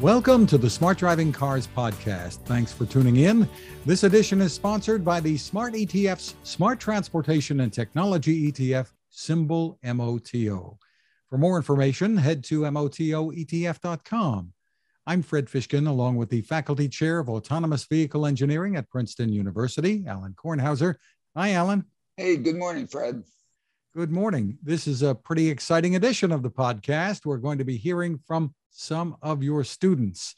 Welcome to the Smart Driving Cars podcast. Thanks for tuning in. This edition is sponsored by the Smart ETF's Smart Transportation and Technology ETF, symbol MOTO. For more information, head to MOTOETF.com. I'm Fred Fishkin, along with the Faculty Chair of Autonomous Vehicle Engineering at Princeton University, Alan Kornhauser. Hi, Alan. Hey, good morning, Fred. Good morning. This is a pretty exciting edition of the podcast. We're going to be hearing from some of your students.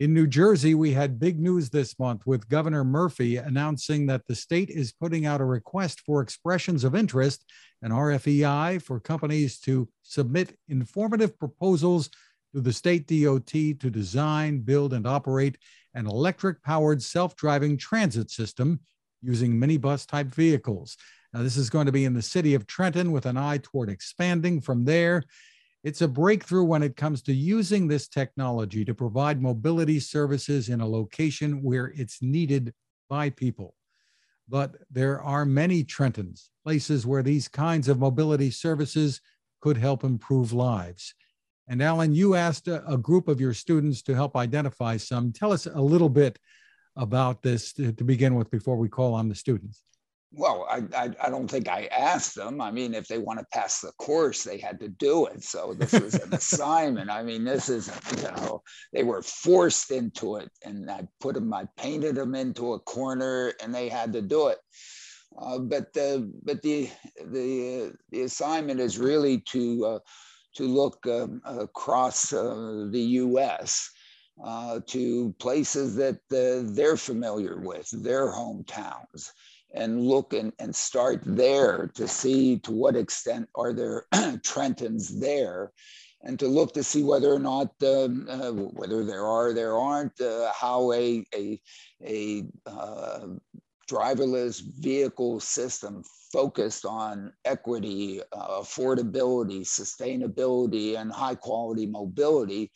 In New Jersey, we had big news this month with Governor Murphy announcing that the state is putting out a request for expressions of interest, an RFEI, for companies to submit informative proposals to the state DOT to design, build, and operate an electric powered self driving transit system using minibus type vehicles. Now, this is going to be in the city of Trenton with an eye toward expanding from there. It's a breakthrough when it comes to using this technology to provide mobility services in a location where it's needed by people. But there are many Trentons, places where these kinds of mobility services could help improve lives. And Alan, you asked a, a group of your students to help identify some. Tell us a little bit about this to, to begin with before we call on the students. Well, I, I, I, don't think I asked them. I mean, if they want to pass the course, they had to do it. So this was an assignment. I mean, this is, you know, they were forced into it and I put them, I painted them into a corner and they had to do it. Uh, but the, but the, the, the assignment is really to, uh, to look um, across uh, the US uh, to places that uh, they're familiar with, their hometowns and look and, and start there to see to what extent are there Trentons there and to look to see whether or not um, uh, whether there are there aren't uh, how a a, a uh, driverless vehicle system focused on equity uh, affordability sustainability and high quality mobility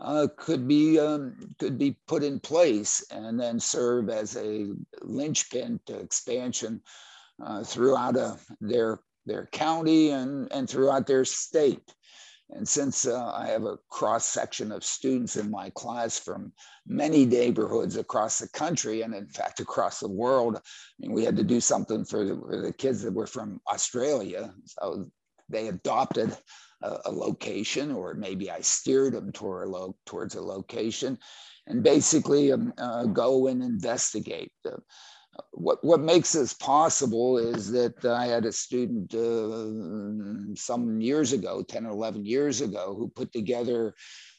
uh, could be um, could be put in place and then serve as a linchpin to expansion uh, throughout uh, their their county and and throughout their state. And since uh, I have a cross section of students in my class from many neighborhoods across the country and in fact across the world, I mean, we had to do something for the, for the kids that were from Australia. So they adopted a, a location, or maybe I steered them toward a lo- towards a location, and basically um, uh, go and investigate. Uh, what, what makes this possible is that I had a student uh, some years ago, 10 or 11 years ago, who put together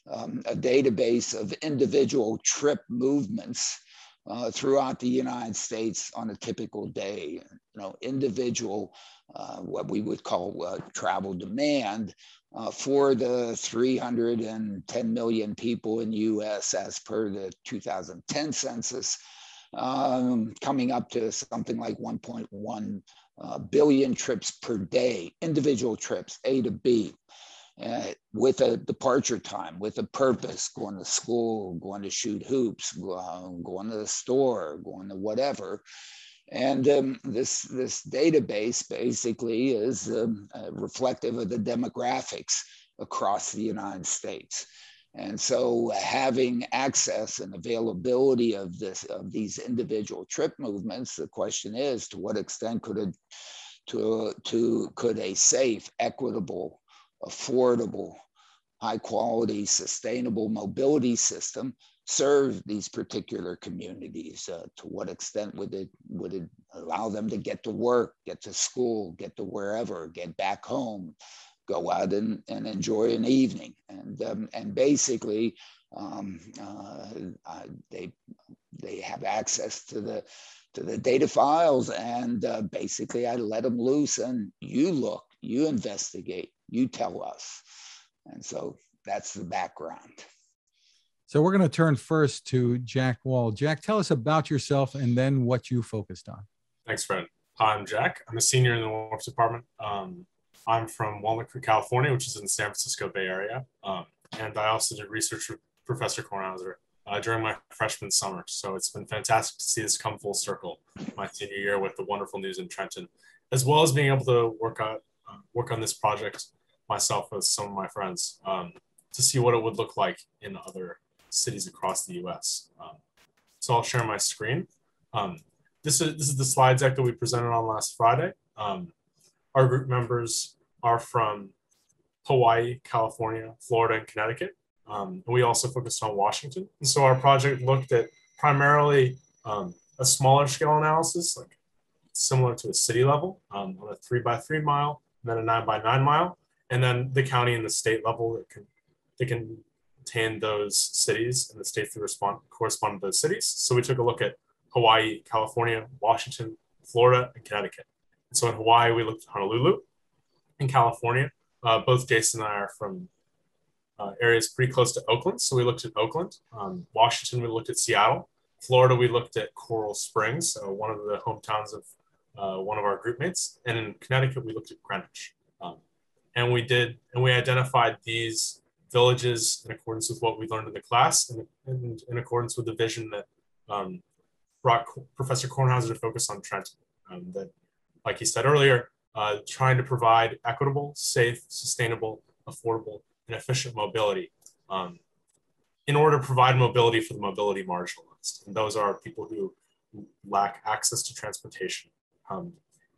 um, a database of individual trip movements uh, throughout the United States on a typical day. You know, individual, uh, what we would call uh, travel demand uh, for the 310 million people in the U.S. as per the 2010 census, um, coming up to something like 1.1 uh, billion trips per day, individual trips, A to B uh, with a departure time, with a purpose, going to school, going to shoot hoops, uh, going to the store, going to whatever. And um, this, this database basically is um, uh, reflective of the demographics across the United States. And so having access and availability of this of these individual trip movements, the question is to what extent could it to, to could a safe, equitable, affordable, high quality, sustainable mobility system serve these particular communities? Uh, to what extent would it would it allow them to get to work, get to school, get to wherever, get back home, go out and, and enjoy an evening? And um, and basically, um, uh, they they have access to the to the data files, and uh, basically, I let them loose, and you look, you investigate, you tell us. And so that's the background. So we're going to turn first to Jack Wall. Jack, tell us about yourself and then what you focused on. Thanks, Fred. I'm Jack. I'm a senior in the WARPS department. Um, I'm from Walnut Creek, California, which is in the San Francisco Bay Area. Um, and I also did research with Professor Kornhauser uh, during my freshman summer. So it's been fantastic to see this come full circle my senior year with the wonderful news in Trenton, as well as being able to work on uh, work on this project myself with some of my friends um, to see what it would look like in other cities across the US. Um, so I'll share my screen. Um, this, is, this is the slide deck that we presented on last Friday. Um, our group members are from Hawaii, California, Florida, and Connecticut. Um, and we also focused on Washington. And so our project looked at primarily um, a smaller scale analysis, like similar to a city level on a three by three mile, and then a nine by nine mile, and then the county and the state level that can they can contain those cities and the states that respond correspond to those cities. So we took a look at Hawaii, California, Washington, Florida, and Connecticut. And so in Hawaii, we looked at Honolulu. In California, uh, both Jason and I are from uh, areas pretty close to Oakland. So we looked at Oakland. Um, Washington, we looked at Seattle. Florida, we looked at Coral Springs, uh, one of the hometowns of uh, one of our group mates. And in Connecticut, we looked at Greenwich. Um, and we did, and we identified these villages in accordance with what we learned in the class and, and in accordance with the vision that um, brought Professor Kornhauser to focus on Trenton. Um, that, like he said earlier, uh, trying to provide equitable, safe, sustainable, affordable, and efficient mobility um, in order to provide mobility for the mobility marginalized. And those are people who lack access to transportation.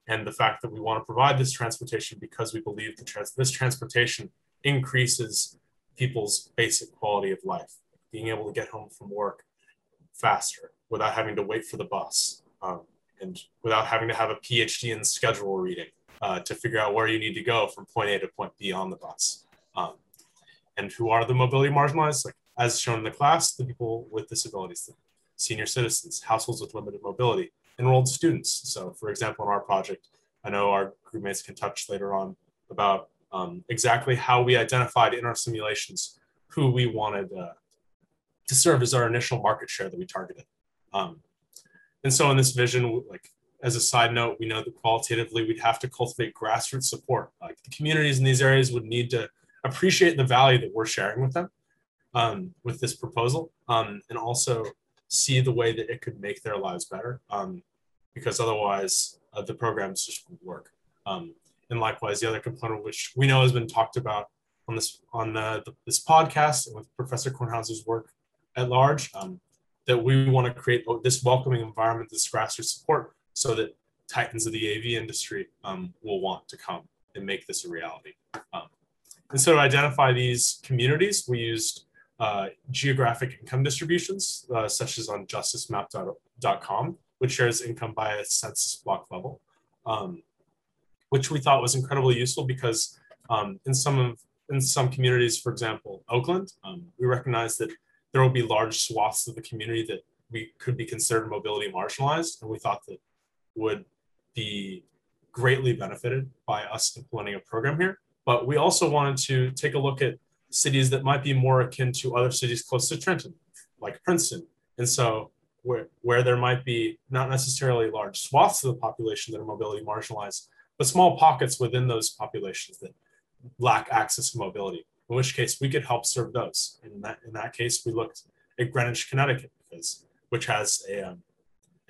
And the fact that we want to provide this transportation because we believe the trans- this transportation increases people's basic quality of life, being able to get home from work faster without having to wait for the bus um, and without having to have a PhD in schedule reading uh, to figure out where you need to go from point A to point B on the bus. Um, and who are the mobility marginalized? Like as shown in the class, the people with disabilities, the senior citizens, households with limited mobility, enrolled students. So for example, in our project, I know our groupmates can touch later on about um, exactly how we identified in our simulations who we wanted uh, to serve as our initial market share that we targeted. Um, and so in this vision, like as a side note, we know that qualitatively we'd have to cultivate grassroots support. Like the communities in these areas would need to appreciate the value that we're sharing with them um, with this proposal um, and also see the way that it could make their lives better um, because otherwise uh, the programs just won't work. Um, and likewise, the other component, which we know has been talked about on this on the, the, this podcast and with Professor Kornhauser's work at large, um, that we want to create this welcoming environment, this grassroots support, so that titans of the AV industry um, will want to come and make this a reality. Um, and so to identify these communities, we used uh, geographic income distributions, uh, such as on justicemap.com, which shares income by a census block level. Um, which we thought was incredibly useful because um, in some of in some communities, for example, Oakland, um, we recognize that there will be large swaths of the community that we could be considered mobility marginalized, and we thought that would be greatly benefited by us implementing a program here. But we also wanted to take a look at cities that might be more akin to other cities close to Trenton, like Princeton. And so where, where there might be not necessarily large swaths of the population that are mobility marginalized, but small pockets within those populations that lack access to mobility, in which case we could help serve those. In that, in that case, we looked at Greenwich, Connecticut, because, which has a, um,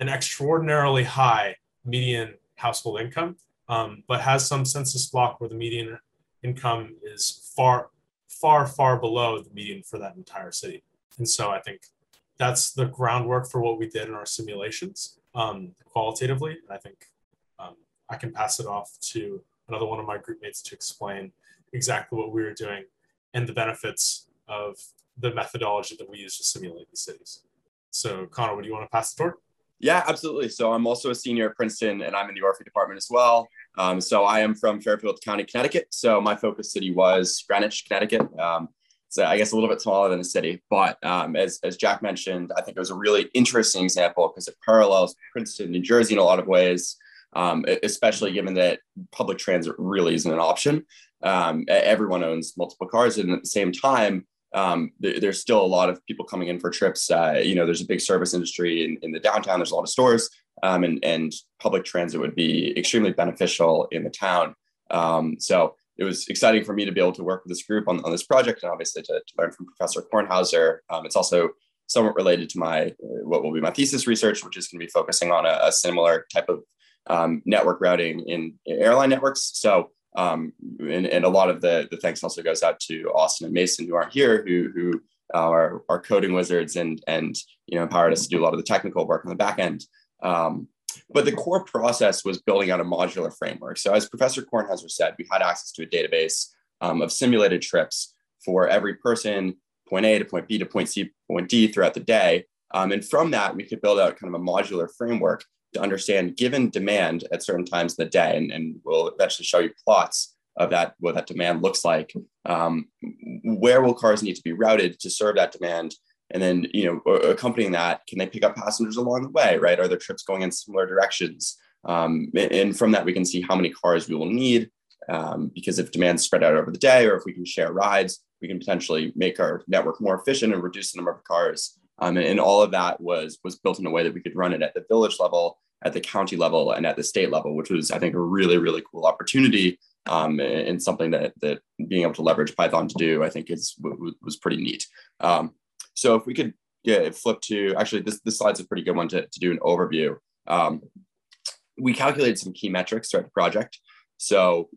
an extraordinarily high median household income, um, but has some census block where the median income is far, far, far below the median for that entire city. And so I think that's the groundwork for what we did in our simulations um, qualitatively. And I think I can pass it off to another one of my group mates to explain exactly what we were doing and the benefits of the methodology that we use to simulate these cities. So, Connor, would you want to pass the torch? Yeah, absolutely. So, I'm also a senior at Princeton and I'm in the ORFE department as well. Um, so, I am from Fairfield County, Connecticut. So, my focus city was Greenwich, Connecticut. Um, so, I guess a little bit smaller than the city. But um, as, as Jack mentioned, I think it was a really interesting example because it parallels Princeton, New Jersey in a lot of ways um, especially given that public transit really isn't an option. Um, everyone owns multiple cars, and at the same time, um, th- there's still a lot of people coming in for trips. Uh, you know, there's a big service industry in, in the downtown. There's a lot of stores, um, and and public transit would be extremely beneficial in the town. Um, so it was exciting for me to be able to work with this group on, on this project, and obviously to, to learn from Professor Kornhauser. Um, it's also somewhat related to my what will be my thesis research, which is going to be focusing on a, a similar type of um, network routing in, in, airline networks. So, um, and, and a lot of the, the thanks also goes out to Austin and Mason who aren't here, who, who our, our coding wizards and, and, you know, empowered us to do a lot of the technical work on the back end. Um, but the core process was building out a modular framework. So as Professor Kornhauser said, we had access to a database um, of simulated trips for every person, point A to point B to point C, point D throughout the day. Um, and from that, we could build out kind of a modular framework to understand given demand at certain times in the day. And, and we'll eventually show you plots of that, what that demand looks like. Um, where will cars need to be routed to serve that demand? And then, you know, accompanying that, can they pick up passengers along the way, right? Are their trips going in similar directions? Um, and from that, we can see how many cars we will need. Um, because if demand's spread out over the day, or if we can share rides, we can potentially make our network more efficient and reduce the number of cars. Um, and, and, all of that was was built in a way that we could run it at the village level, at the county level, and at the state level, which was, I think, a really really cool opportunity um, and something that that being able to leverage Python to do, I think, is was pretty neat. So if we could yeah, flip to actually this this slide's a pretty good one to, to do an overview. Um, we calculated some key metrics throughout the project. So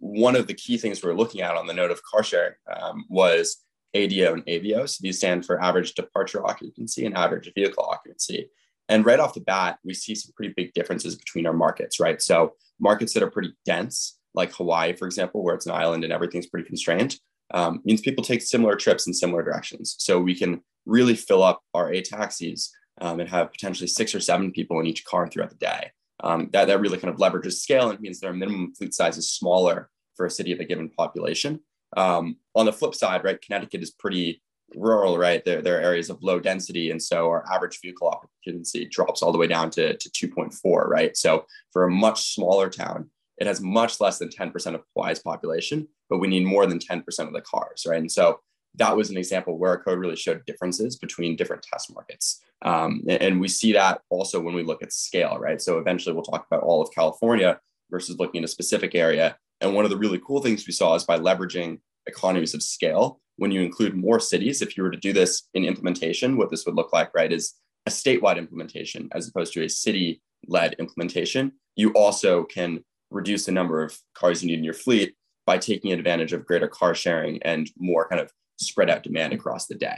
one of the key things we are looking at on the note of car sharing um, was ADO and AVO. So these stand for average departure occupancy and average vehicle occupancy. And right off the bat, we see some pretty big differences between our markets, right? So markets that are pretty dense, like Hawaii, for example, where it's an island and everything's pretty constrained, um, means people take similar trips in similar directions. So we can really fill up our aTaxis um, and have potentially six or seven people in each car throughout the day. Um, that, that really kind of leverages scale and means their minimum fleet size is smaller for a city of a given population. Um, on the flip side, right, Connecticut is pretty rural, right? There, there are areas of low density. And so our average vehicle occupancy drops all the way down to, to 2.4, right? So for a much smaller town, it has much less than 10% of Hawaii's population, but we need more than 10% of the cars, right? And so that was an example where our code really showed differences between different test markets. Um, and we see that also when we look at scale, right? So eventually we'll talk about all of California versus looking at a specific area. And one of the really cool things we saw is by leveraging economies of scale, when you include more cities, if you were to do this in implementation, what this would look like, right, is a statewide implementation as opposed to a city led implementation. You also can reduce the number of cars you need in your fleet by taking advantage of greater car sharing and more kind of spread out demand across the day.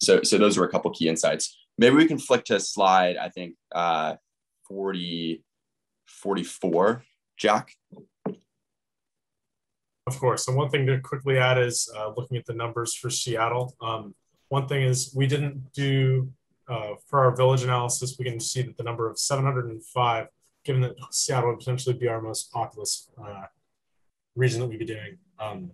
So, so those were a couple key insights. Maybe we can flick to slide, I think, uh, 40, 44, Jack. Of course. And one thing to quickly add is uh, looking at the numbers for Seattle. Um, one thing is we didn't do, uh, for our village analysis, we can see that the number of 705, given that Seattle would potentially be our most populous uh, region that we'd be doing. Um,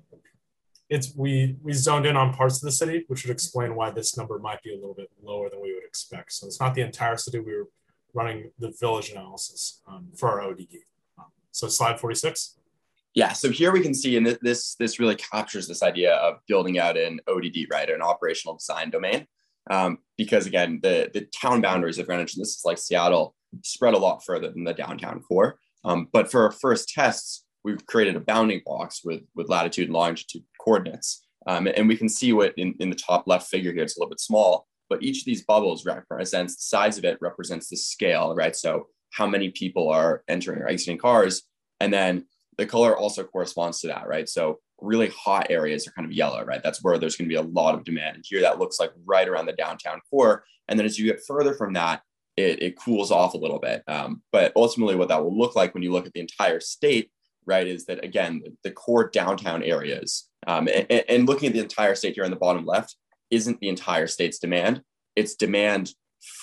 it's we we zoned in on parts of the city, which would explain why this number might be a little bit lower than we would expect. So it's not the entire city. We were running the village analysis um, for our ODD. Um, so slide 46. Yeah, so here we can see, and this this really captures this idea of building out an ODD, right, an operational design domain, um, because again, the the town boundaries of Greenwich, and this is like Seattle, spread a lot further than the downtown core. Um, but for our first tests, we've created a bounding box with, with latitude and longitude coordinates. Um, and we can see what in, in the top left figure here, it's a little bit small, but each of these bubbles represents the size of it represents the scale, right? So how many people are entering or exiting cars. And then the color also corresponds to that, right? So really hot areas are kind of yellow, right? That's where there's going to be a lot of demand. And here that looks like right around the downtown core. And then as you get further from that, it, it cools off a little bit. Um, but ultimately, what that will look like when you look at the entire state right, is that again, the core downtown areas, um, and, and looking at the entire state here on the bottom left, isn't the entire state's demand. It's demand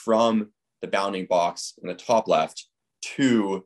from the bounding box in the top left to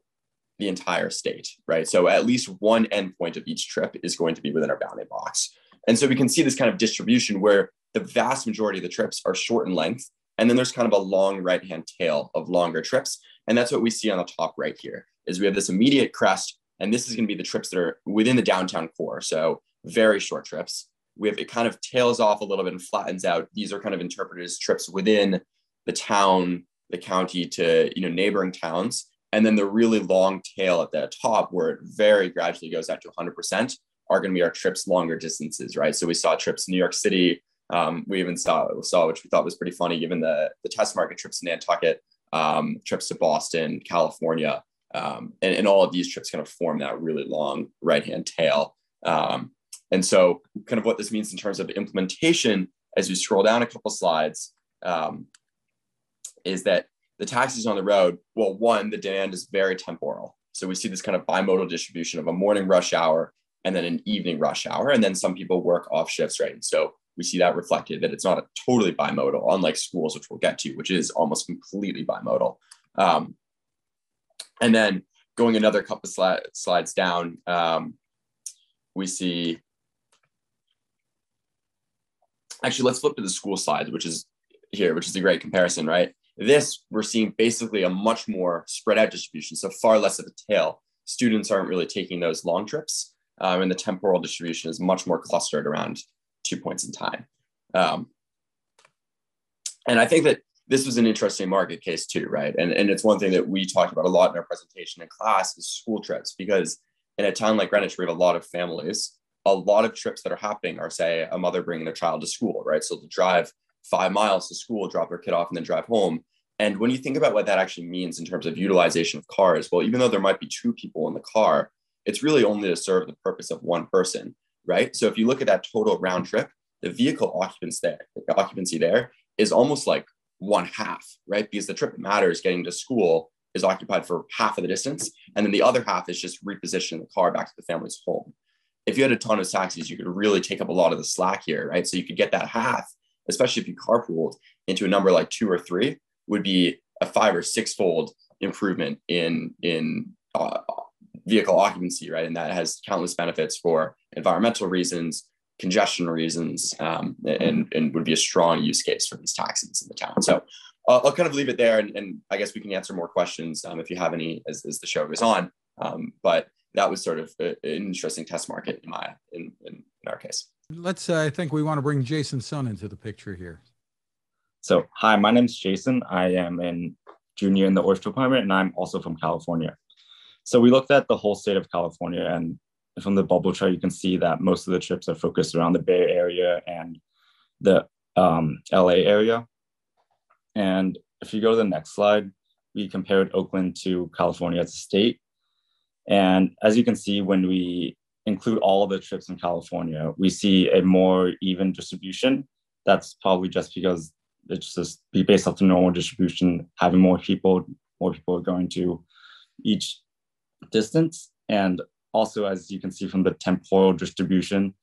the entire state, right? So at least one endpoint of each trip is going to be within our bounding box. And so we can see this kind of distribution where the vast majority of the trips are short in length. And then there's kind of a long right-hand tail of longer trips. And that's what we see on the top right here is we have this immediate crest and this is going to be the trips that are within the downtown core. So very short trips. We have it kind of tails off a little bit and flattens out. These are kind of interpreted as trips within the town, the county to you know neighboring towns. And then the really long tail at the top, where it very gradually goes out to 100%, are going to be our trips longer distances, right? So we saw trips New York City. Um, we even saw saw which we thought was pretty funny, given the the test market trips to Nantucket, um, trips to Boston, California. Um, and, and, all of these trips kind of form that really long right hand tail. Um, and so, kind of what this means in terms of implementation as we scroll down a couple slides, um, is that the taxis on the road, well, one, the demand is very temporal. So we see this kind of bimodal distribution of a morning rush hour and then an evening rush hour. And then some people work off shifts, right? And so we see that reflected that it's not a totally bimodal, unlike schools, which we'll get to, which is almost completely bimodal. Um, and then going another couple sli- slides down, um, we see, actually, let's flip to the school slides, which is here, which is a great comparison, right? This, we're seeing basically a much more spread out distribution, so far less of a tail. Students aren't really taking those long trips, um, and the temporal distribution is much more clustered around two points in time. Um, and I think that this was an interesting market case too, right? And, and it's one thing that we talked about a lot in our presentation in class is school trips, because in a town like Greenwich, we have a lot of families. A lot of trips that are happening are, say, a mother bringing their child to school, right? So to drive five miles to school, drop their kid off, and then drive home. And when you think about what that actually means in terms of utilization of cars, well, even though there might be two people in the car, it's really only to serve the purpose of one person, right? So if you look at that total round trip, the vehicle occupancy there, the occupancy there is almost like one half, right? Because the trip that matters getting to school is occupied for half of the distance. And then the other half is just repositioning the car back to the family's home. If you had a ton of taxis, you could really take up a lot of the slack here, right? So you could get that half, especially if you carpooled into a number like two or three, would be a five or six fold improvement in in uh, vehicle occupancy, right? And that has countless benefits for environmental reasons, congestion reasons, um, and, and would be a strong use case for these taxis in the town. So uh, I'll kind of leave it there, and, and, I guess we can answer more questions um, if you have any as, as the show goes on. Um, but that was sort of a, an interesting test market in my in, in, in our case. Let's. Uh, I think we want to bring Jason Sun into the picture here. So, hi, my name is Jason. I am a junior in the oyster department, and I'm also from California. So we looked at the whole state of California, and from the bubble chart, you can see that most of the trips are focused around the Bay Area and the um, LA area. And if you go to the next slide, we compared Oakland to California as a state. And as you can see, when we include all the trips in California, we see a more even distribution. That's probably just because it's just be based off the normal distribution, having more people, more people going to each distance. And also, as you can see from the temporal distribution,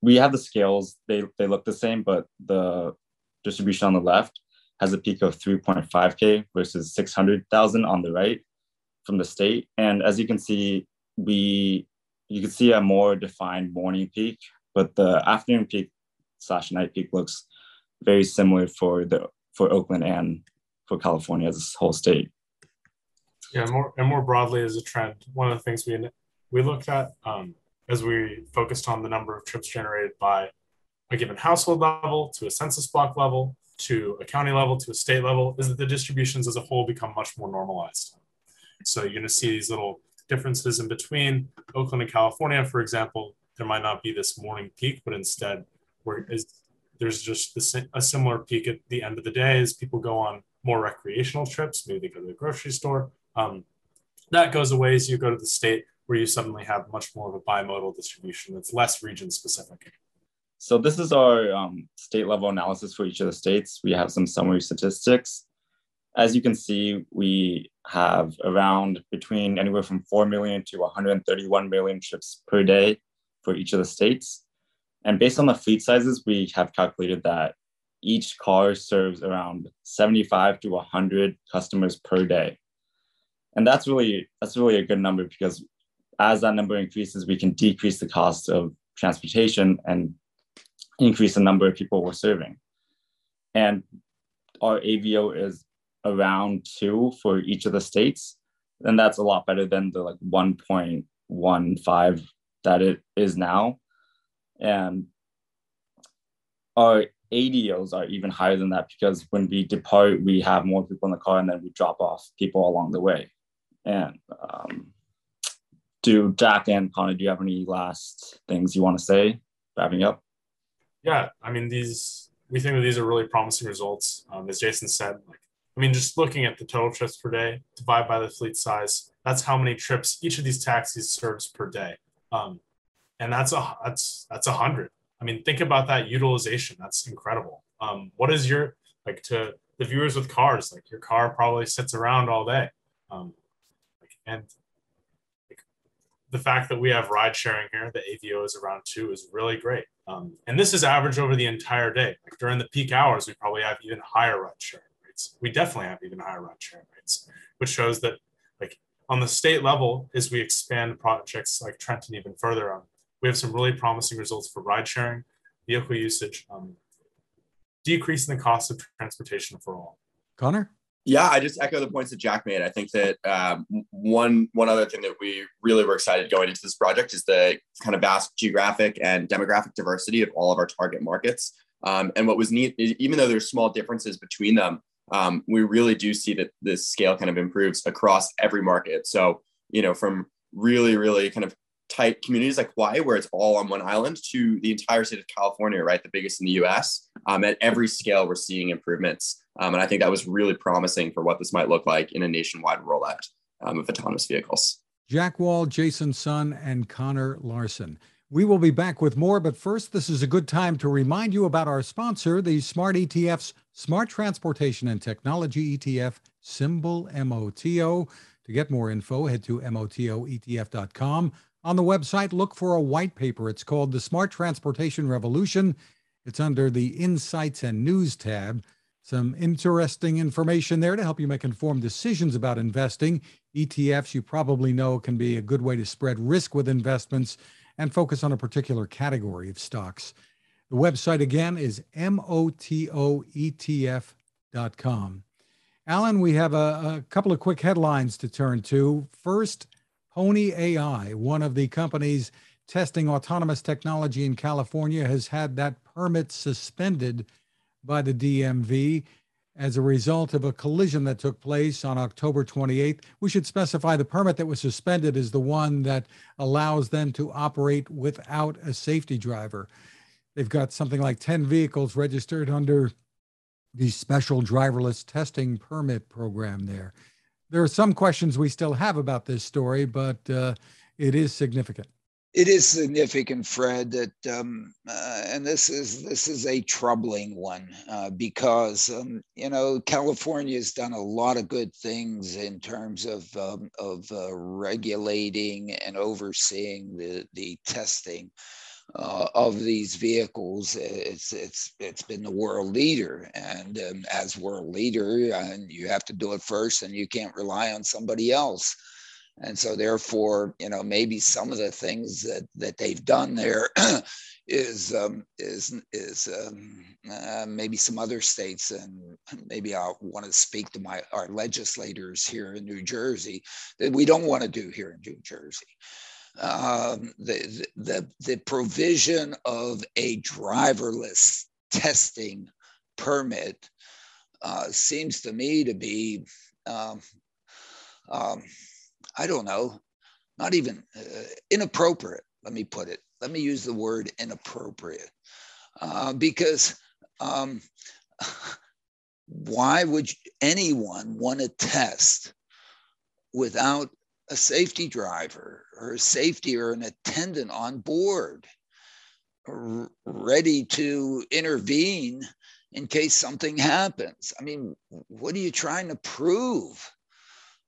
we have the scales, they, they look the same, but the distribution on the left has a peak of 3.5K versus 600,000 on the right from the state. And as you can see, we you can see a more defined morning peak, but the afternoon peak slash night peak looks very similar for the for Oakland and for California as a whole state. Yeah, more and more broadly as a trend, one of the things we we looked at um, as we focused on the number of trips generated by a given household level to a census block level to a county level to a state level is that the distributions as a whole become much more normalized. So you're going to see these little differences in between Oakland and California, for example. There might not be this morning peak, but instead, where is there's just a similar peak at the end of the day as people go on more recreational trips. Maybe they go to the grocery store. Um, that goes away as you go to the state where you suddenly have much more of a bimodal distribution that's less region specific. So this is our um, state level analysis for each of the states. We have some summary statistics. As you can see, we have around between anywhere from 4 million to 131 million trips per day for each of the states. And based on the fleet sizes, we have calculated that each car serves around 75 to 100 customers per day. And that's really that's really a good number because as that number increases, we can decrease the cost of transportation and increase the number of people we're serving. And our AVO is around two for each of the states. And that's a lot better than the like 1.15 that it is now. And our ADOs are even higher than that because when we depart, we have more people in the car and then we drop off people along the way. And um, do Jack and Connor, do you have any last things you want to say wrapping up? Yeah, I mean, these, we think that these are really promising results. Um, as Jason said, like, I mean, just looking at the total trips per day, divided by the fleet size, that's how many trips each of these taxis serves per day. Um, and that's a that's that's a hundred I mean, think about that utilization. That's incredible. Um, what is your like to the viewers with cars? Like your car probably sits around all day, um, and the fact that we have ride sharing here, the AVO is around two, is really great. Um, and this is average over the entire day. Like during the peak hours, we probably have even higher ride sharing rates. We definitely have even higher ride sharing rates, which shows that like on the state level, as we expand projects like Trenton even further on, we have some really promising results for ride sharing, vehicle usage, um, decreasing the cost of transportation for all. Connor? Yeah, I just echo the points that Jack made. I think that um, one one other thing that we really were excited going into this project is the kind of vast geographic and demographic diversity of all of our target markets. Um, and what was neat, even though there's small differences between them, um, we really do see that this scale kind of improves across every market. So, you know, from really, really kind of tight communities like Hawaii, where it's all on one island, to the entire state of California, right, the biggest in the US. Um, at every scale, we're seeing improvements. Um, and I think that was really promising for what this might look like in a nationwide rollout um, of autonomous vehicles. Jack Wall, Jason Sun, and Connor Larson. We will be back with more, but first, this is a good time to remind you about our sponsor, the Smart ETF's Smart Transportation and Technology ETF, symbol MOTO. To get more info, head to MOTOETF.com. On the website, look for a white paper. It's called The Smart Transportation Revolution. It's under the Insights and News tab. Some interesting information there to help you make informed decisions about investing. ETFs, you probably know, can be a good way to spread risk with investments and focus on a particular category of stocks. The website again is motoetf.com. Alan, we have a, a, couple of quick headlines to turn to. First, Pony AI, one of the companies testing autonomous technology in California, has had that permit suspended by the DMV as a result of a collision that took place on October 28th. We should specify the permit that was suspended is the one that allows them to operate without a safety driver. They've got something like 10 vehicles registered under the special driverless testing permit program there. There are some questions we still have about this story, but uh, it is significant it is significant, Fred, that um, uh, and this is this is a troubling one uh, because um, you know California has done a lot of good things in terms of um, of uh, regulating and overseeing the the testing. Uh, of these vehicles, it's it's it's been the world leader, and um, as world leader, and you have to do it first, and you can't rely on somebody else and so therefore you know maybe some of the things that that they've done there is um, is is um, uh, maybe some other states and maybe I want to speak to my our legislators here in New Jersey that we don't want to do here in New Jersey. Um, the, the the provision of a driverless testing permit uh, seems to me to be um, um, I don't know, not even uh, inappropriate. Let me put it. Let me use the word inappropriate uh, because um, why would anyone want to test without a safety driver or a safety or an attendant on board ready to intervene in case something happens? I mean, what are you trying to prove?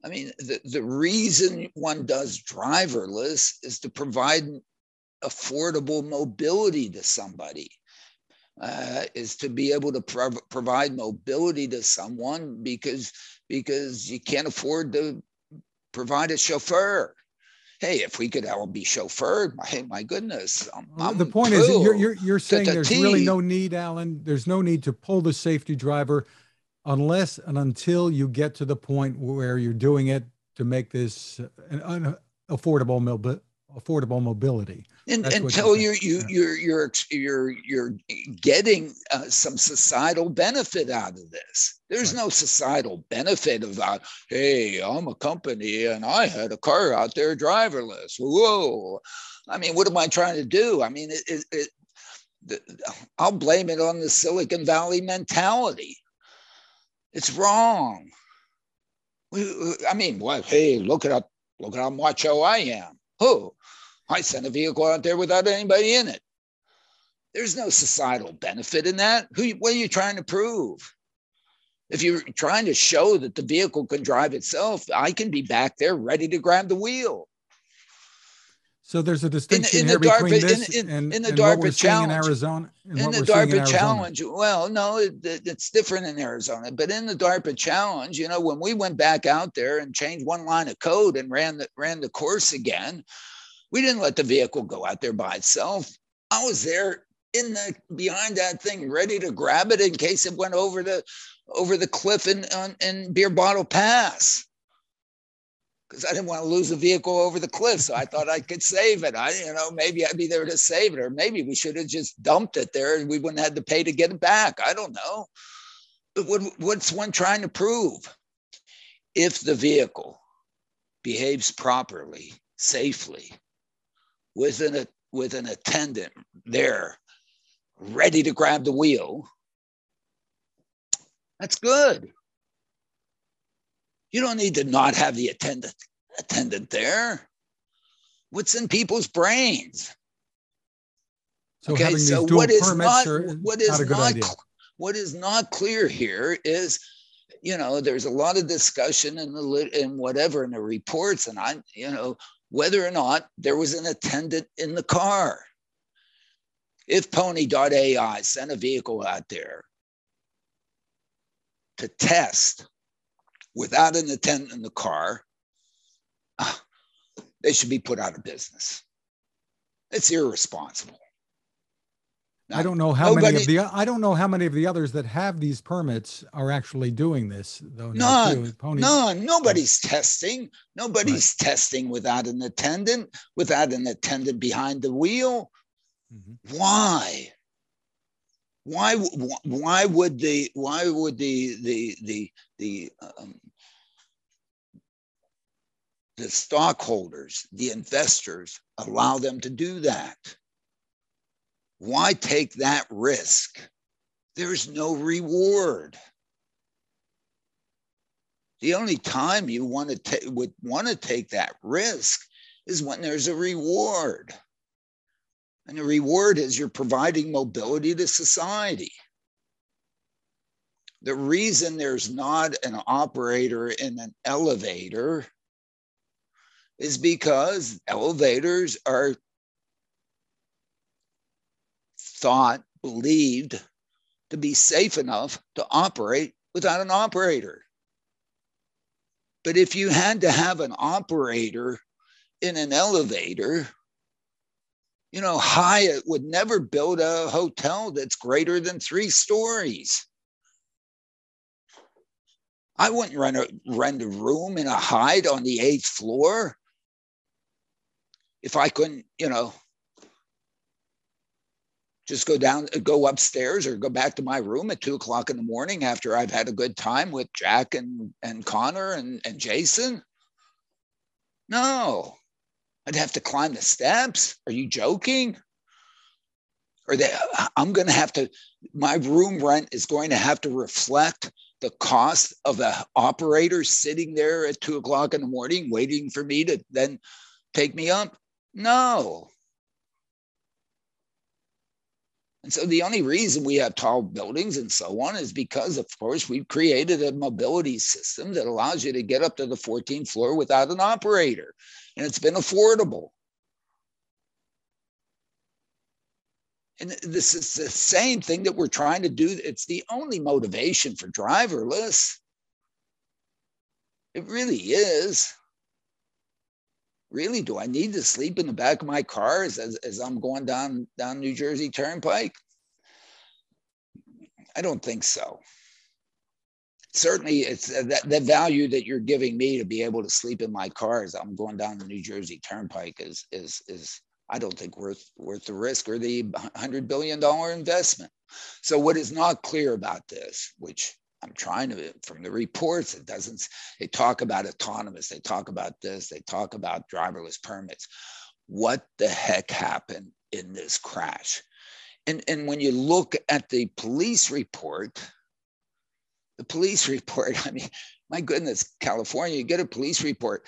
I mean, the, the reason one does driverless is to provide affordable mobility to somebody, uh, is to be able to prov- provide mobility to someone because, because you can't afford to provide a chauffeur. Hey, if we could all be chauffeured, my, my goodness. I'm, I'm the point is, you're, you're, you're saying there's really no need, Alan. There's no need to pull the safety driver unless and until you get to the point where you're doing it to make this an affordable mobi- affordable mobility. And, until you're you, you're you're you're you're getting uh, some societal benefit out of this. There's right. no societal benefit of that. Hey, I'm a company and I had a car out there driverless. Whoa! I mean, what am I trying to do? I mean, it, it, it the, I'll blame it on the Silicon Valley mentality. It's wrong. I mean, what? Hey, look at how look at how macho I am. Who? I sent a vehicle out there without anybody in it. There's no societal benefit in that. Who, what are you trying to prove? If you're trying to show that the vehicle can drive itself, I can be back there ready to grab the wheel. So there's a distinction in, in here between DARPA, this in, in, and, in the and DARPA what we're challenge. in Arizona. in the DARPA challenge, well, no, it, it's different in Arizona. But in the DARPA challenge, you know, when we went back out there and changed one line of code and ran the ran the course again, we didn't let the vehicle go out there by itself. I was there in the behind that thing, ready to grab it in case it went over the over the cliff in in Beer Bottle Pass because I didn't want to lose the vehicle over the cliff. So I thought I could save it. I, you know, maybe I'd be there to save it, or maybe we should have just dumped it there and we wouldn't have had to pay to get it back. I don't know. But what, what's one trying to prove? If the vehicle behaves properly, safely, with an, with an attendant there, ready to grab the wheel, that's good. You don't need to not have the attendant attendant there. What's in people's brains? So okay, so what is not what is not what is not clear here is you know there's a lot of discussion in the in whatever in the reports and I you know whether or not there was an attendant in the car. If Pony.ai sent a vehicle out there to test without an attendant in the car, they should be put out of business. It's irresponsible. Now, I don't know how nobody, many of the I don't know how many of the others that have these permits are actually doing this though. None, none. Nobody's testing. Nobody's right. testing without an attendant, without an attendant behind the wheel. Mm-hmm. Why? why why would the why would the the the the um, the stockholders the investors allow them to do that. Why take that risk? There's no reward. The only time you want to take would want to take that risk is when there's a reward. And the reward is you're providing mobility to society. The reason there's not an operator in an elevator is because elevators are thought, believed to be safe enough to operate without an operator. But if you had to have an operator in an elevator, you know, Hyatt would never build a hotel that's greater than three stories. I wouldn't rent a, rent a room in a Hyatt on the eighth floor if I couldn't, you know, just go down, go upstairs or go back to my room at two o'clock in the morning after I've had a good time with Jack and, and Connor and, and Jason. No, I'd have to climb the steps. Are you joking? Or that I'm going to have to, my room rent is going to have to reflect the cost of the operator sitting there at two o'clock in the morning waiting for me to then take me up? No. And so the only reason we have tall buildings and so on is because, of course, we've created a mobility system that allows you to get up to the 14th floor without an operator and it's been affordable. And this is the same thing that we're trying to do. It's the only motivation for driverless. It really is. Really, do I need to sleep in the back of my car as, as, as I'm going down, down New Jersey Turnpike? I don't think so certainly it's uh, that the value that you're giving me to be able to sleep in my car as I'm going down the New Jersey Turnpike is is is I don't think worth worth the risk or the hundred billion dollar investment. So what is not clear about this, which I'm trying to from the reports, it doesn't they talk about autonomous, they talk about this, they talk about driverless permits. What the heck happened in this crash? And, and when you look at the police report, the police report i mean my goodness california you get a police report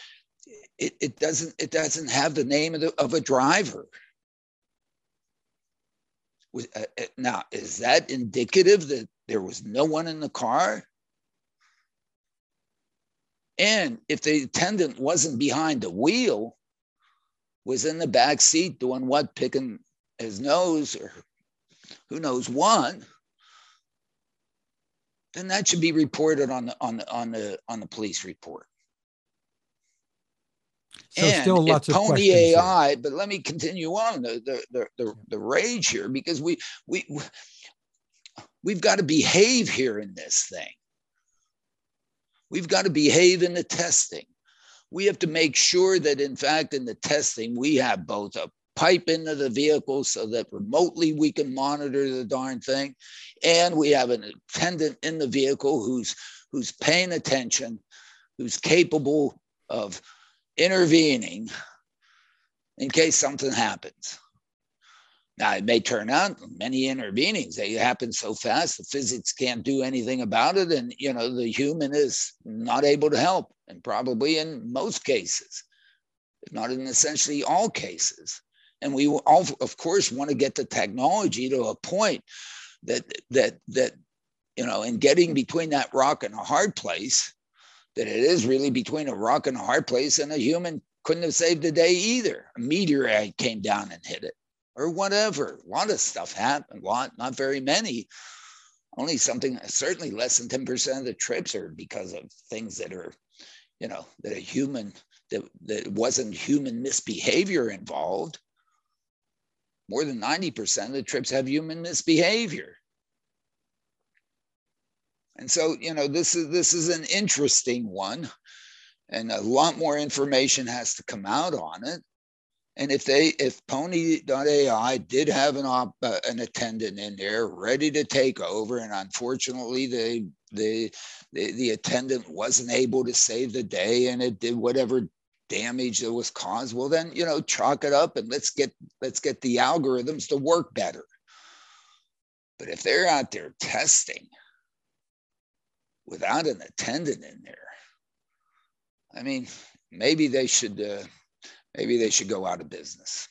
it, it doesn't it doesn't have the name of, the, of a driver Uh, uh, now, is that indicative that there was no one in the car? And if the attendant wasn't behind the wheel, was in the back seat doing what, picking his nose or who knows what, then that should be reported on the on the on the on the police report. So and still lots of Pony AI, here. but let me continue on the, the the, the the rage here because we we we've got to behave here in this thing. We've got to behave in the testing. We have to make sure that, in fact, in the testing, we have both a pipe into the vehicle so that remotely we can monitor the darn thing, and we have an attendant in the vehicle who's who's paying attention, who's capable of intervening in case something happens. Now, it may turn out many intervenings, they happen so fast, the physics can't do anything about it. And, you know, the human is not able to help, and probably in most cases, if not in essentially all cases. And we all, of course, want to get the technology to a point that, that, that, you know, in getting between that rock and a hard place, that it is really between a rock and a hard place, and a human couldn't have saved the day either. A meteorite came down and hit it, or whatever. A lot of stuff happened. A lot, not very many. Only something, certainly less than 10% of the trips are because of things that are, you know, that a human, that, that wasn't human misbehavior involved. More than 90% of the trips have human misbehavior. And so, you know, this is this is an interesting one, and a lot more information has to come out on it. And if they, if Pony.ai did have an op, uh, an attendant in there ready to take over, and unfortunately they, they, the, the attendant wasn't able to save the day, and it did whatever damage that was caused, well then you know chalk it up and let's get let's get the algorithms to work better. But if they're out there testing without an attendant in there. I mean, maybe they should uh, maybe they should go out of business.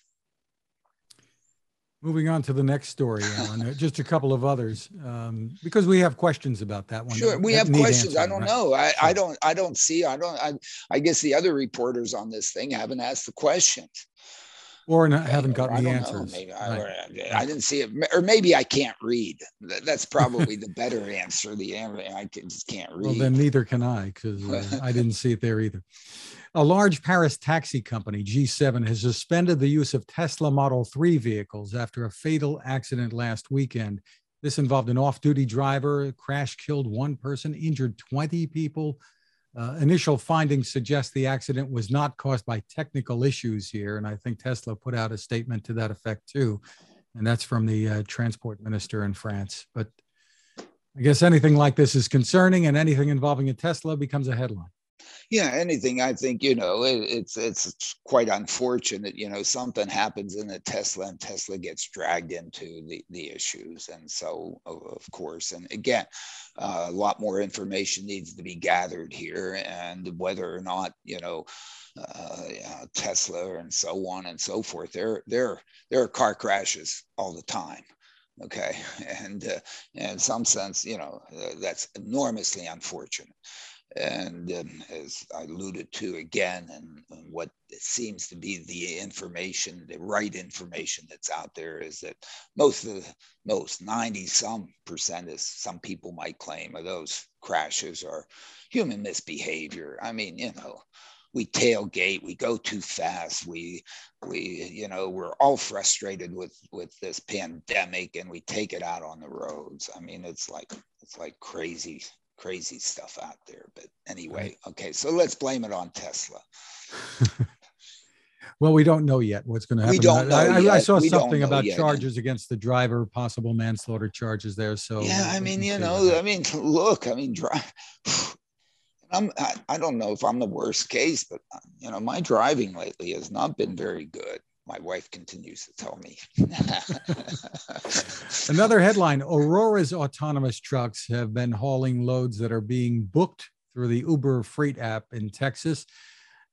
Moving on to the next story, Alain, uh, just a couple of others, um, because we have questions about that one. Sure, we have questions. I don't right? know. I, sure. I don't. I don't see. I don't. I, I guess the other reporters on this thing haven't asked the questions or not, haven't gotten the answers. Maybe I, right. I, didn't see it, or maybe I can't read. That's probably the better answer. The I just can't read. Well, then neither can I because uh, I didn't see it there either. A large Paris taxi company, G7, has suspended the use of Tesla Model 3 vehicles after a fatal accident last weekend. This involved an off duty driver, crash killed one person, injured 20 people. Uh, initial findings suggest the accident was not caused by technical issues here. And I think Tesla put out a statement to that effect too. And that's from the uh, transport minister in France. But I guess anything like this is concerning, and anything involving a Tesla becomes a headline yeah anything i think you know it, it's it's quite unfortunate you know something happens in a tesla and tesla gets dragged into the the issues. And so of course and again uh, a lot more information needs to be gathered here and whether or not you know uh, tesla and so on and so forth. There there there are car crashes all the time okay? And uh, in some sense you know uh, that's enormously unfortunate and um, as I alluded to again, and, and, what seems to be the information, the right information that's out there is that most of the most 90 some percent, as some people might claim, of those crashes are human misbehavior. I mean, you know, we tailgate, we go too fast, we we you know we're all frustrated with with this pandemic, and we take it out on the roads. I mean, it's like it's like crazy crazy stuff out there. But anyway, okay, so let's blame it on Tesla. well, we don't know yet what's going to happen. We don't know I, I, I saw something about yet. charges against the driver, possible manslaughter charges there. So yeah, I mean, you know, I mean, look, I mean, drive. I'm, I, I don't know if I'm the worst case, but you know, my driving lately has not been very good my wife continues to tell me. Another headline Aurora's autonomous trucks have been hauling loads that are being booked through the Uber Freight app in Texas.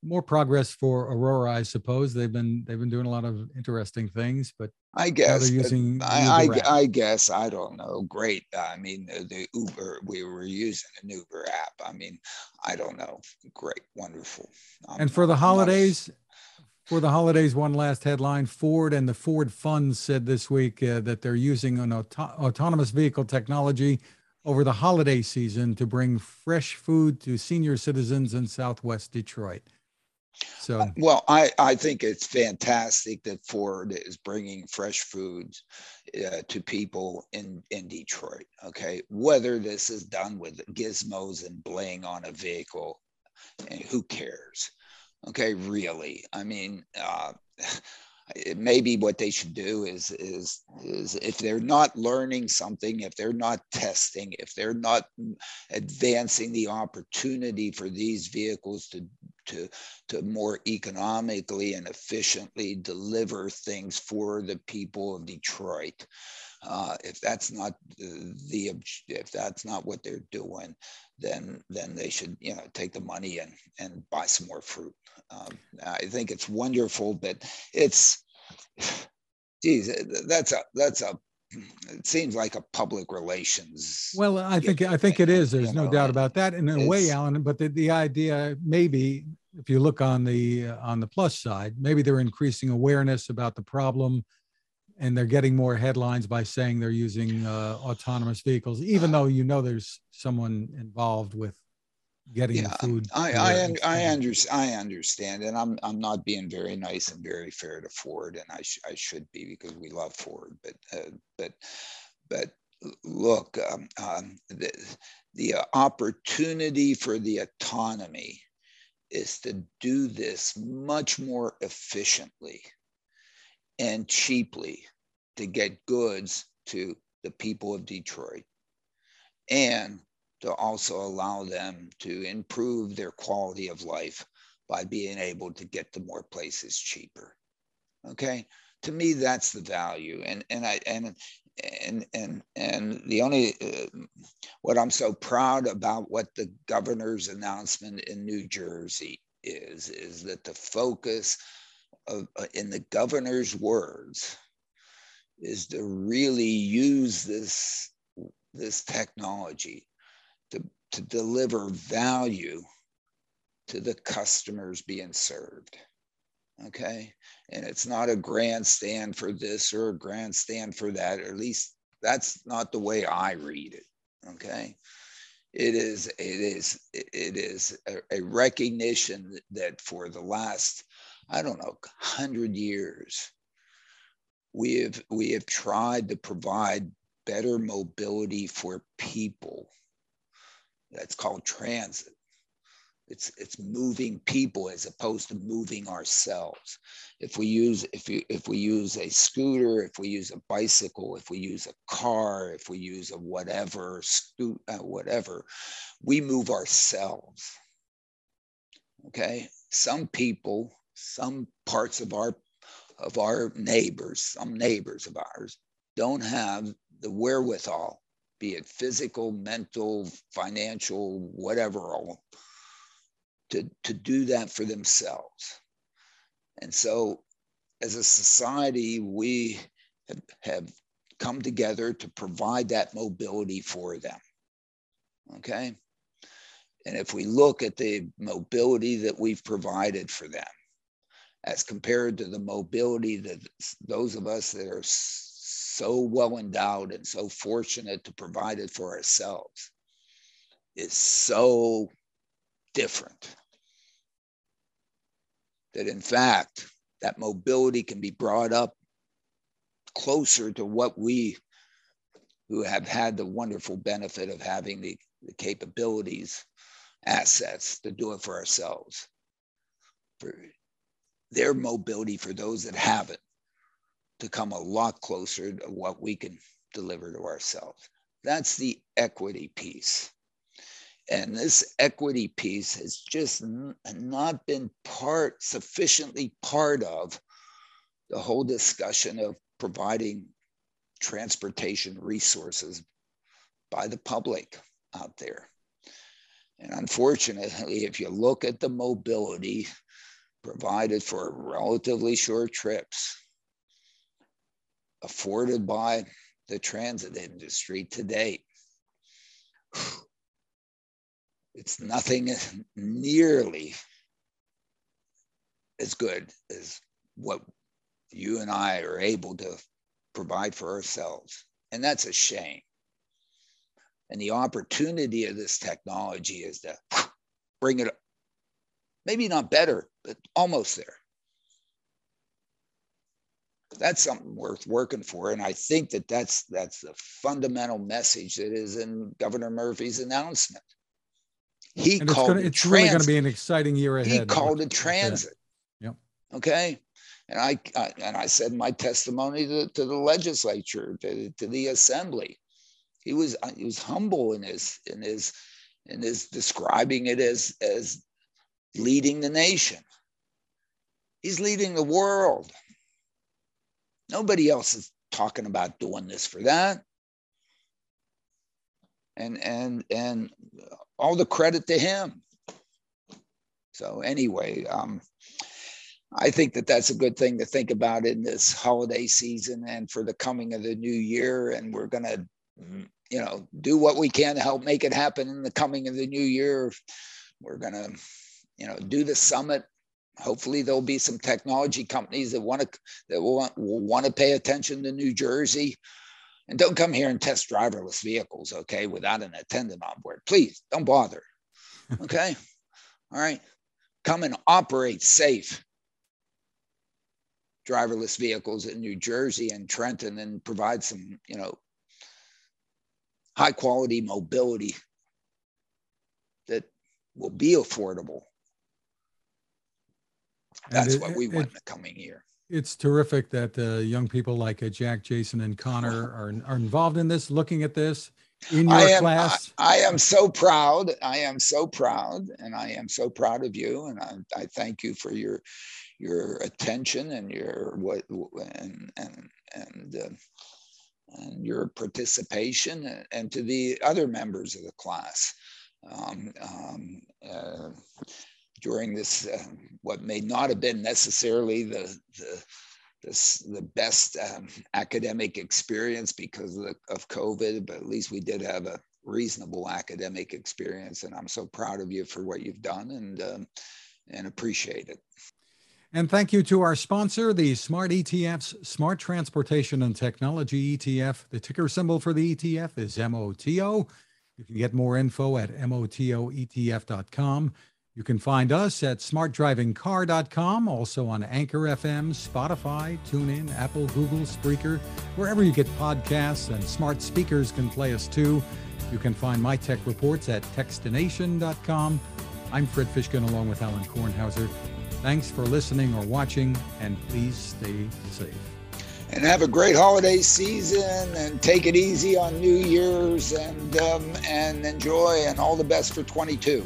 more progress for Aurora, I suppose. They've been they've been doing a lot of interesting things, but I guess using uh, I, I, I, guess I don't know. Great. Uh, I mean, the Uber we were using an Uber app. I mean, I don't know. Great, wonderful. And um, for the holidays, for the holidays, one last headline: Ford and the Ford Funds said this week uh, that they're using an auto- autonomous vehicle technology over the holiday season to bring fresh food to senior citizens in Southwest Detroit. So, uh, well, I, I think it's fantastic that Ford is bringing fresh foods uh, to people in, in Detroit. Okay. Whether this is done with gizmos and bling on a vehicle, and who cares? Okay. Really. I mean, uh, maybe what they should do is is is if they're not learning something if they're not testing if they're not advancing the opportunity for these vehicles to to to more economically and efficiently deliver things for the people of detroit uh, if that's not the if that's not what they're doing then then they should you know take the money and and buy some more fruit um, I think it's wonderful, but it's, geez, that's a that's a it seems like a public relations. Well, I think I think it is. There's no know, doubt about that in a way, Alain. But the, the idea, maybe, if you look on the uh, on the plus side, maybe they're increasing awareness about the problem, and they're getting more headlines by saying they're using uh, autonomous vehicles, even though you know there's someone involved with getting yeah, food. I I, I, under, I understand, and I'm I'm not being very nice and very fair to Ford, and I sh- I should be because we love Ford, but uh, but but look, um, um, the the opportunity for the autonomy is to do this much more efficiently and cheaply to get goods to the people of Detroit. And to also allow them to improve their quality of life by being able to get to more places cheaper. Okay, to me that's the value, and and I and and and and the only uh, what I'm so proud about what the governor's announcement in New Jersey is is that the focus uh, in the governor's words is to really use this this technology to, to deliver value to the customers being served. Okay. And it's not a grandstand for this or a grandstand for that, or at least that's not the way I read it. Okay. It is, it is, it is a, a recognition that for the last, I don't know, hundred years, we have we have tried to provide better mobility for people that's called transit. It's it's moving people as opposed to moving ourselves. If we use if you if we use a scooter, if we use a bicycle, if we use a car, if we use a whatever scoot uh, whatever, we move ourselves. Okay, some people, some parts of our of our neighbors, some neighbors of ours, don't have the wherewithal be it physical, mental, financial, whatever, all, to, to do that for themselves. And so, as a society, we have, have come together to provide that mobility for them. Okay. And if we look at the mobility that we've provided for them, as compared to the mobility that those of us that are so well endowed and so fortunate to provide it for ourselves is so different. That in fact that mobility can be brought up closer to what we who have had the wonderful benefit of having the, the capabilities assets to do it for ourselves. For their mobility for those that have it to come a lot closer to what we can deliver to ourselves. That's the equity piece. And this equity piece has just not been part, sufficiently part of the whole discussion of providing transportation resources by the public out there. And unfortunately, if you look at the mobility provided for relatively short trips, afforded by the transit industry to date. It's nothing nearly as good as what you and I are able to provide for ourselves. And that's a shame. And the opportunity of this technology is to bring it, maybe not better, but almost there. That's something worth working for, and I think that that's that's the fundamental message that is in Governor Murphy's announcement. He and called it's, gonna, it's really going to be an exciting year ahead. He called it transit. Yep. Okay. And I, I, and I said my testimony to, to the legislature, to, to the assembly. He was he was humble in his in his in his describing it as as leading the nation. He's leading the world. Nobody else is talking about doing this for that. And and and all the credit to him. So anyway, um, I think that that's a good thing to think about in this holiday season and for the coming of the new year. And we're going to, you know, do what we can to help make it happen in the coming of the new year. We're going to, you know, do the summit. Hopefully, there'll be some technology companies that want to that will want, will want to pay attention to New Jersey. And don't come here and test driverless vehicles, okay, without an attendant on board. Please don't bother. Okay. All right. Come and operate safe driverless vehicles in New Jersey and Trenton and provide some, you know, high quality mobility that will be affordable. That's it, what we want it, in the coming year. It's terrific that uh, young people like uh, Jack, Jason, and Connor are, are involved in this, looking at this in your I am, class. I, I, am so proud. I am so proud, and I am so proud of you. And I, I thank you for your your attention and your what and and and uh, and your participation and, and, to the other members of the class um, um, uh, during this uh, what may not have been necessarily the the this, the best um, academic experience because of, the, of COVID, but at least we did have a reasonable academic experience, and I'm so proud of you for what you've done and um, and appreciate it. And thank you to our sponsor, the Smart ETF's Smart Transportation and Technology ETF. The ticker symbol for the ETF is MOTO. You can get more info at motoetf.com. You can find us at smartdrivingcar.com, also on Anchor FM, Spotify, TuneIn, Apple, Google, Spreaker, wherever you get podcasts, and smart speakers can play us too. You can find my tech reports at techstination.com. I'm Fred Fishkin along with Alain Kornhauser. Thanks for listening or watching, and please stay safe. And have a great holiday season, and take it easy on New Year's, and um, and enjoy, and all the best for 22.